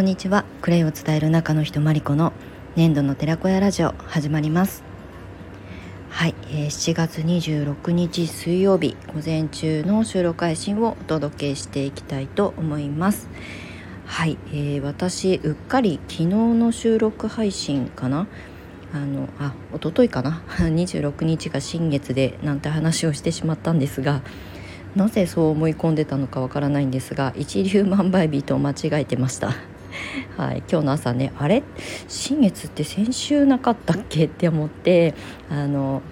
こんにちは。クレイを伝える中の人マリコの年度の寺子屋ラジオ始まります。はい、えー、7月26日水曜日午前中の収録配信をお届けしていきたいと思います。はい、えー、私うっかり昨日の収録配信かな？あのあ一昨日かな？26日が新月でなんて話をしてしまったんですがなぜそう思い込んでたのかわからないんですが一粒万倍日と間違えてました。はい、今日の朝ねあれ？新月って先週なかったっけ？って思ってあの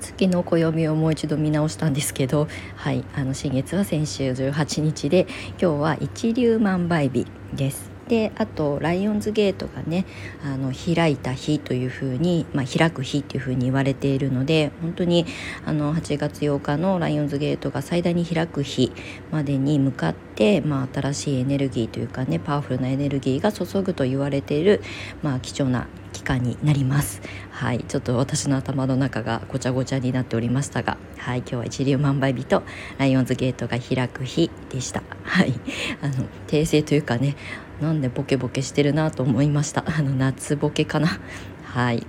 月の暦をもう一度見直したんですけど、はい、あの新月は先週18日で今日は一粒万倍日です。であとライオンズゲートがねあの開いた日というふうに、まあ、開く日というふうに言われているので本当にあの8月8日のライオンズゲートが最大に開く日までに向かって、まあ、新しいエネルギーというかねパワフルなエネルギーが注ぐと言われている、まあ、貴重な期間になります。はい。ちょっと私の頭の中がごちゃごちゃになっておりましたがはい。今日は一粒万倍日とライオンズゲートが開く日でした。はい。あの訂正というかねなんでボケボケしてるなと思いました。あの夏ボケかな。はい。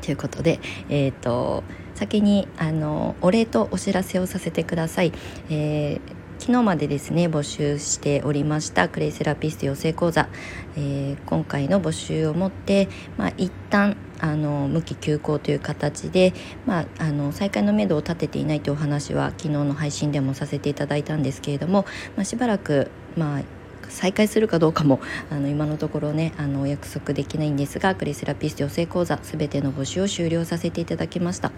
ということでえっ、ー、と先にあのお礼とお知らせをさせてください、えー昨日までですね募集しておりましたクレイセラピスト養成講座、えー、今回の募集をもって、まあ、一旦あの無期休校という形で、まあ、あの再開のめどを立てていないというお話は昨日の配信でもさせていただいたんですけれども、まあ、しばらく、まあ、再開するかどうかもあの今のところねあのお約束できないんですがクリセラピスト養成講座すべての募集を終了させていただきました、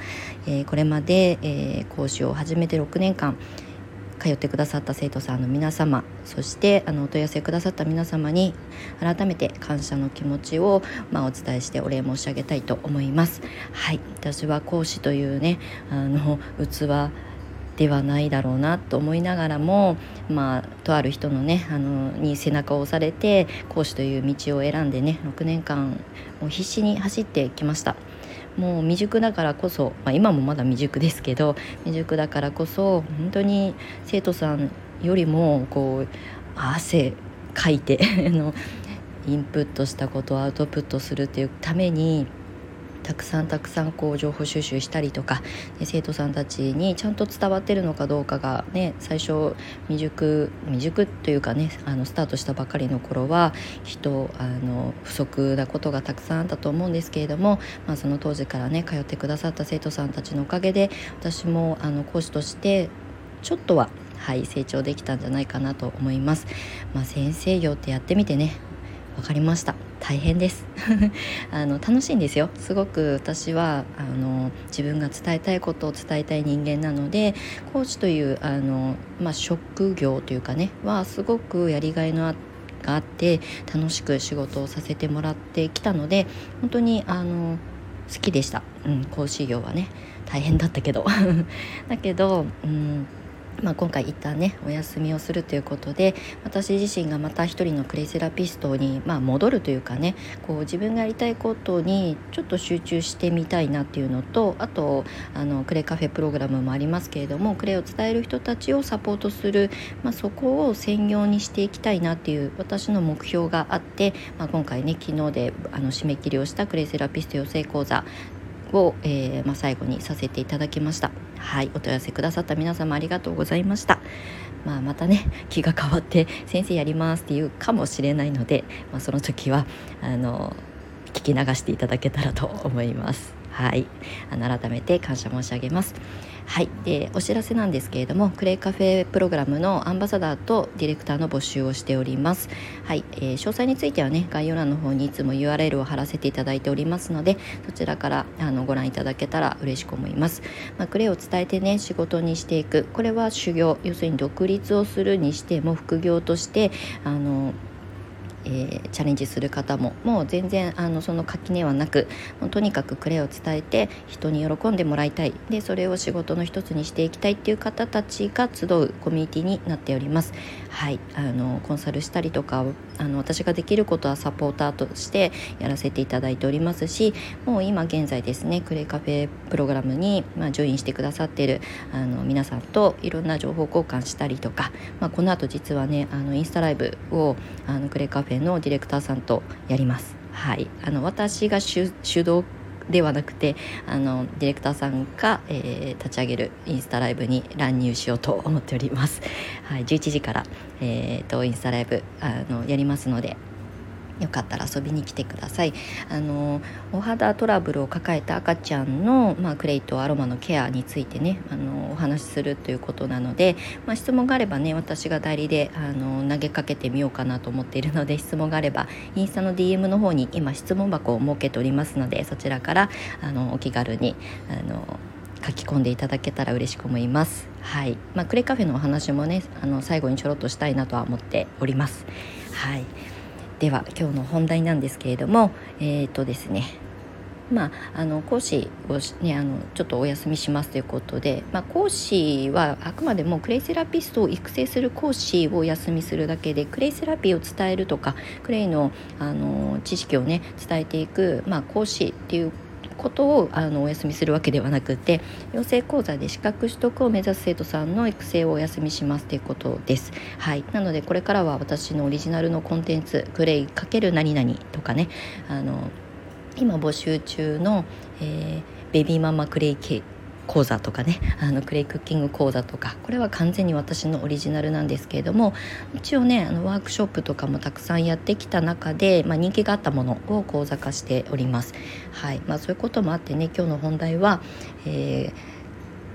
えー、これまで、えー、講師を始めて6年間通ってくださった生徒さんの皆様そしてあのお問い合わせくださった皆様に改めて感謝の気持ちを、まあ、お伝えしてお礼申し上げたいと思います。はい私は講師というねあの器ではないだろうなと思いながらも、まあ、とある人のねあのに背中を押されて講師という道を選んでね6年間もう必死に走ってきました。もう未熟だからこそ、まあ、今もまだ未熟ですけど未熟だからこそ本当に生徒さんよりもこう汗かいて のインプットしたことをアウトプットするっていうためにたくさんたくさんこう情報収集したりとか生徒さんたちにちゃんと伝わってるのかどうかがね最初未熟未熟というかねあのスタートしたばかりの頃は人あの不足なことがたくさんあったと思うんですけれども、まあ、その当時からね通ってくださった生徒さんたちのおかげで私もあの講師としてちょっとははい成長できたんじゃないかなと思います。まあ、先生業ってやってみてね分かりました大変です。あの楽しいんですよ。すごく私はあの自分が伝えたいことを伝えたい人間なのでコーチというあの、まあ、職業というかねはすごくやりがいのあがあって楽しく仕事をさせてもらってきたので本当にあの好きでした、うん、講師業はね。大変だったけど。だけど、うんまあ、今回一旦ねお休みをするということで私自身がまた一人のクレイセラピストに、まあ、戻るというかねこう自分がやりたいことにちょっと集中してみたいなっていうのとあとあのクレイカフェプログラムもありますけれどもクレイを伝える人たちをサポートする、まあ、そこを専業にしていきたいなっていう私の目標があって、まあ、今回ね昨日であの締め切りをしたクレイセラピスト養成講座を、えーまあ、最後にさせていただきました。はいお問い合わせくださった皆様ありがとうございました。まあ、またね気が変わって先生やりますっていうかもしれないので、まあ、その時はあの聞き流していただけたらと思います。はい。あの改めて感謝申し上げます。はい。でお知らせなんですけれどもクレイカフェプログラムのアンバサダーとディレクターの募集をしております。はい、えー、詳細についてはね概要欄の方にいつも URL を貼らせていただいておりますのでそちらからあのご覧いただけたら嬉しく思います、まあ、クレイを伝えてね仕事にしていく。これは修行。要するに独立をするにしても副業としてあのえー、チャレンジする方ももう全然あのその垣根はなくとにかくクレを伝えて人に喜んでもらいたいでそれを仕事の一つにしていきたいっていう方たちが集うコミュニティになっております。はいあのコンサルしたりとかあの私ができることはサポーターとしてやらせていただいておりますしもう今現在ですねクレイカフェプログラムに、まあ、ジョインしてくださっているあの皆さんといろんな情報交換したりとか、まあ、この後実はねあのインスタライブをあのクレイカフェ生のディレクターさんとやります。はい、あの私が主導ではなくてあのディレクターさんが、えー、立ち上げるインスタライブに乱入しようと思っております。はい、11時から、えーと、インスタライブあのやりますのでよかったら遊びに来てくださいあのお肌トラブルを抱えた赤ちゃんの、まあ、クレイとアロマのケアについてねあのお話しするということなので、まあ、質問があればね私が代理であの投げかけてみようかなと思っているので質問があればインスタの DM の方に今質問箱を設けておりますのでそちらからあのお気軽にあの書き込んでいただけたら嬉しく思います。はい、まあ、クレカフェのお話もねあの最後にちょろっとしたいなとは思っております。はいでは今日の本題なんですけれどもえっ、ー、とですねまあ、あの講師を、ね、あのちょっとお休みしますということで、まあ、講師はあくまでもクレイセラピストを育成する講師をお休みするだけでクレイセラピーを伝えるとかクレイのあの知識をね伝えていく、まあ、講師っていうことをあのお休みするわけではなくて養成講座で資格取得を目指す生徒さんの育成をお休みしますということです。はい、なのでこれからは私のオリジナルのコンテンツ「グレイ×何々」とかねあの今募集中の、えー、ベビーママクレイ系講座とかねあのクレイクッキング講座とかこれは完全に私のオリジナルなんですけれども一応ねあのワークショップとかもたくさんやってきた中で、まあ、人気があったものを講座化しております。はいまあ、そういうこともあってね今日の本題は、え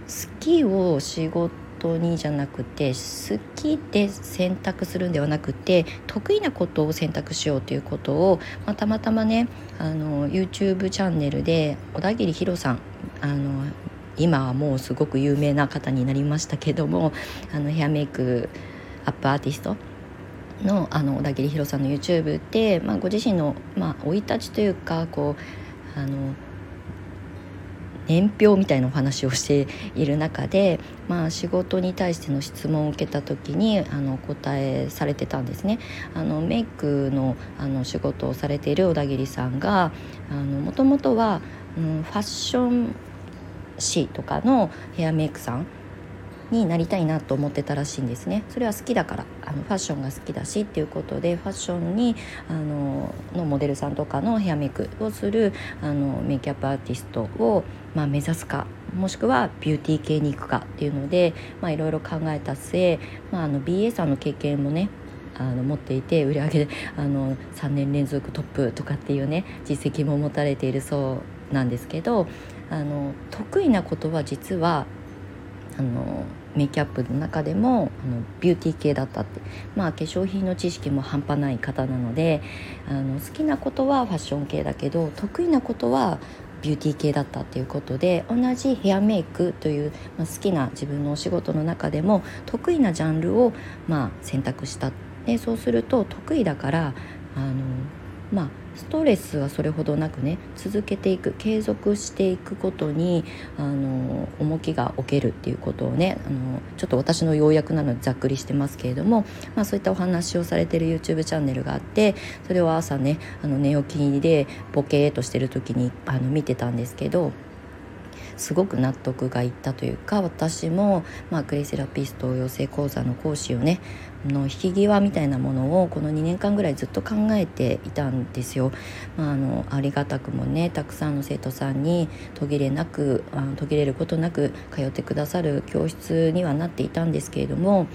ー、好きを仕事にじゃなくて好きで選択するんではなくて得意なことを選択しようということを、まあ、たまたまねあの YouTube チャンネルで小田切ヒロさんあの今はもうすごく有名な方になりましたけどもあのヘアメイクアップアーティストのあの小田切ヒロさんの YouTube で、まあ、ご自身の生、い立ちというかこうあの年表みたいなお話をしている中で、まあ、仕事に対しての質問を受けた時にあの答えされてたんですね。あのメイクのあの仕事をされている小田切さんがもともとは、うん、ファッション師とかのヘアメイクさんになりたいなと思ってたらしいんですね。それは好きだからあのファッションが好きだしっていうことでファッションにあののモデルさんとかのヘアメイクをするあのメイキャップアーティストを、まあ、目指すかもしくはビューティー系に行くかっていうのでいろいろ考えた末、まあ、あの BA さんの経験もねあの持っていて売り上げあの3年連続トップとかっていうね実績も持たれているそうなんですけどあの得意なことは実はあのメイキャップの中でもあのビューティー系だったってまあ化粧品の知識も半端ない方なのであの好きなことはファッション系だけど得意なことはビューティー系だったっていうことで同じヘアメイクという、まあ、好きな自分のお仕事の中でも得意なジャンルを、まあ、選択した。でそうすると得意だからあのまあストレスはそれほどなくね続けていく継続していくことにあの重きが置けるっていうことをねあのちょっと私の要約なのでざっくりしてますけれども、まあ、そういったお話をされてる YouTube チャンネルがあってそれを朝ねあの寝起きでボケーっとしてる時にあの見てたんですけどすごく納得がいったというか私も、まあ、クレイセラピスト養成講座の講師をねの引き際みたいなものをこの2年間ぐらいずっと考えていたんですよ。まあ、あのありがたくもねたくさんの生徒さんに途切れなくあの途切れることなく通ってくださる教室にはなっていたんですけれども、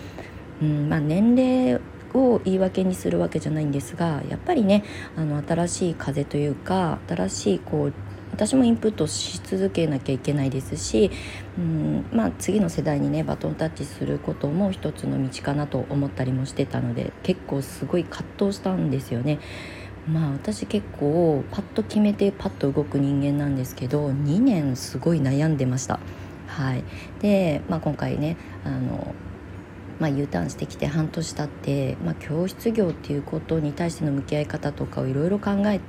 うんまあ、年齢を言い訳にするわけじゃないんですがやっぱりねあの新しい風というか新しいこう私もインプットし続けなきゃいけないですし、うんまあ、次の世代にねバトンタッチすることも一つの道かなと思ったりもしてたので結構すごい葛藤したんですよね。まあ私結構パッと決めてパッと動く人間なんですけど2年すごい悩んでました。はい、で、まあ、今回ねあのまあ、U ターンしてきて半年経って、まあ、教室業っていうことに対しての向き合い方とかをいろいろ考え、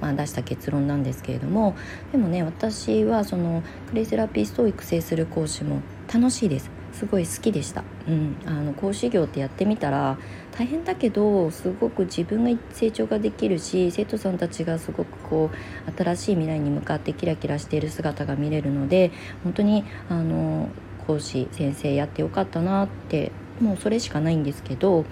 まあ、出した結論なんですけれどもでもね私はそのクレイセラピストを育成する講師も楽しいです。すごい好きでした、うん、あの講師業ってやってみたら大変だけどすごく自分が成長ができるし生徒さんたちがすごくこう新しい未来に向かってキラキラしている姿が見れるので本当にあの講師先生やってよかったなってもうそれしかないんですけど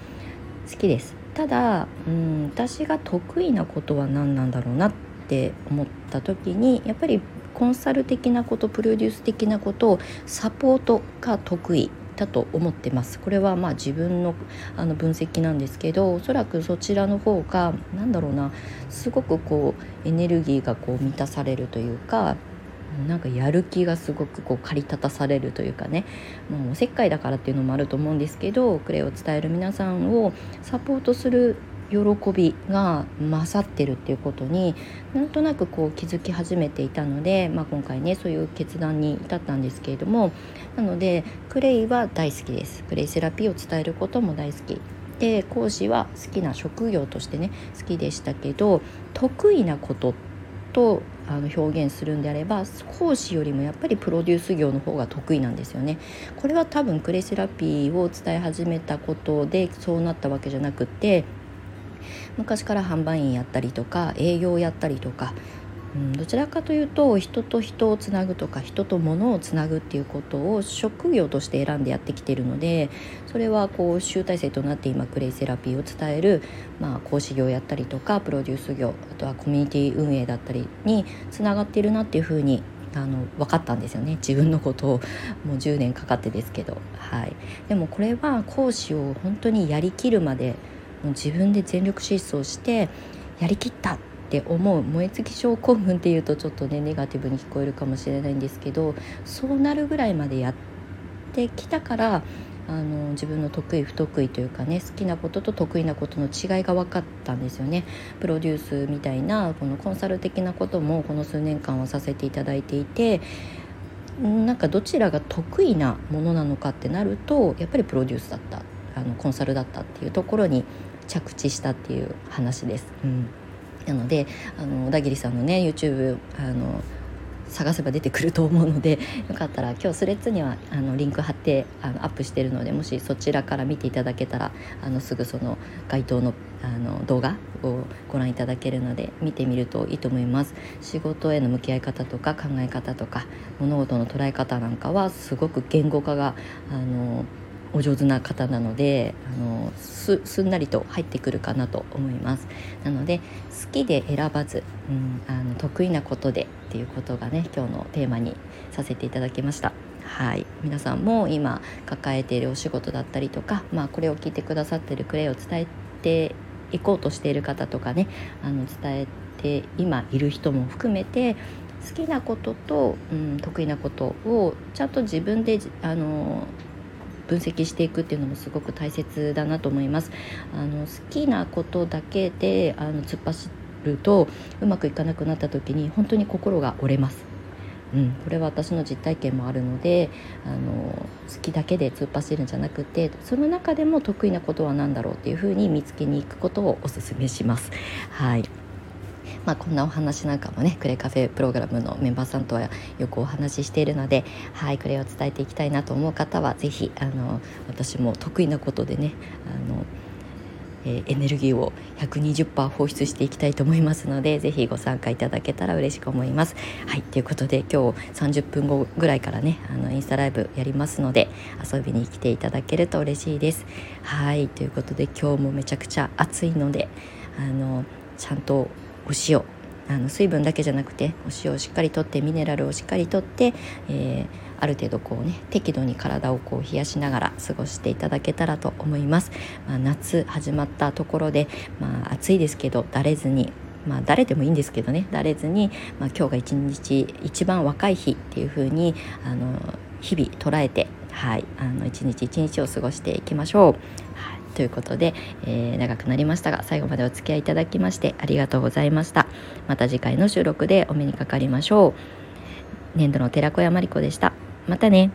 好きです。ただ、うん、私が得意なことは何なんだろうなって思った時にやっぱりコンサル的なことプロデュース的なことをサポートが得意だと思ってます。これはまあ自分のあの分析なんですけどおそらくそちらの方が何だろうなすごくこうエネルギーがこう満たされるというかなんかやる気がすごくこう駆り立たされるというかね。もうおせっかいだからっていうのもあると思うんですけどクレイを伝える皆さんをサポートする喜びが勝ってるっていうことになんとなくこう気づき始めていたので、まあ、今回ねそういう決断に至ったんですけれどもなのでクレイは大好きです。クレイセラピーを伝えることも大好き。で講師は好きな職業としてね好きでしたけど得意なことってとあの表現するんであれば講師よりもやっぱりプロデュース業の方が得意なんですよね。これは多分クレイセラピーを伝え始めたことでそうなったわけじゃなくて昔から販売員やったりとか営業やったりとか、うん、どちらかというと人と人をつなぐとか人と物をつなぐっていうことを職業として選んでやってきているのでそれはこう集大成となって今クレイセラピーを伝える、まあ、講師業やったりとかプロデュース業あとはコミュニティ運営だったりにつながっているなっていうふうにあの分かったんですよね。自分のことを。もう10年かかってですけど、はい、でもこれは講師を本当にやりきるまでもう自分で全力疾走してやりきったっって思う燃え尽き症候群っていうとちょっとねネガティブに聞こえるかもしれないんですけどそうなるぐらいまでやってきたからあの自分の得意不得意というかね好きなことと得意なことの違いが分かったんですよねプロデュースみたいなこのコンサル的なこともこの数年間はさせていただいていてなんかどちらが得意なものなのかってなるとやっぱりプロデュースだったあのコンサルだったっていうところに着地したっていう話です。うん、なのであの小田切さんのね YouTube あの探せば出てくると思うので よかったら今日スレッズにはあのリンク貼ってあのアップしてるのでもしそちらから見ていただけたらあのすぐその該当のあの動画をご覧いただけるので見てみるといいと思います。仕事への向き合い方とか考え方とか物事の捉え方なんかはすごく言語化があのお上手な方なのであのすすんなりと入ってくるかなと思います。なので好きで選ばず、うん、あの得意なことでっていうことがね今日のテーマにさせていただきました。はい。皆さんも今抱えているお仕事だったりとか、まあ、これを聞いてくださってるクレイを伝えていこうとしている方とかねあの伝えて今いる人も含めて好きなことと、うん、得意なことをちゃんと自分であの分析していくっていうのもすごく大切だなと思います。あの好きなことだけであの突っ走るとうまくいかなくなった時に本当に心が折れます。うん、これは私の実体験もあるのであの好きだけで突っ走るんじゃなくてその中でも得意なことは何だろうっていうふうに見つけに行くことをおすすめします。はいまあ、こんなお話なんかもねクレカフェプログラムのメンバーさんとはよくお話ししているのではいクレを伝えていきたいなと思う方は是非あの私も得意なことでねあのえエネルギーを120%放出していきたいと思いますのでぜひご参加いただけたら嬉しく思います。はいということで今日30分後ぐらいからねあのインスタライブやりますので遊びに来ていただけると嬉しいです。はいということで今日もめちゃくちゃ暑いのであのちゃんとお塩あの水分だけじゃなくてお塩をしっかりとってミネラルをしっかりとって、えー、ある程度こうね適度に体をこう冷やしながら過ごしていただけたらと思います、まあ、夏始まったところで、まあ、暑いですけどだれずにまあ、誰でもいいんですけどねだれずに、まあ、今日が一日一番若い日っていう風にあの日々捉えて、はい、あの一日一日を過ごしていきましょう。ということで、えー、長くなりましたが最後までお付き合いいただきましてありがとうございました。また次回の収録でお目にかかりましょう。年度の寺子屋まりこでした。またね。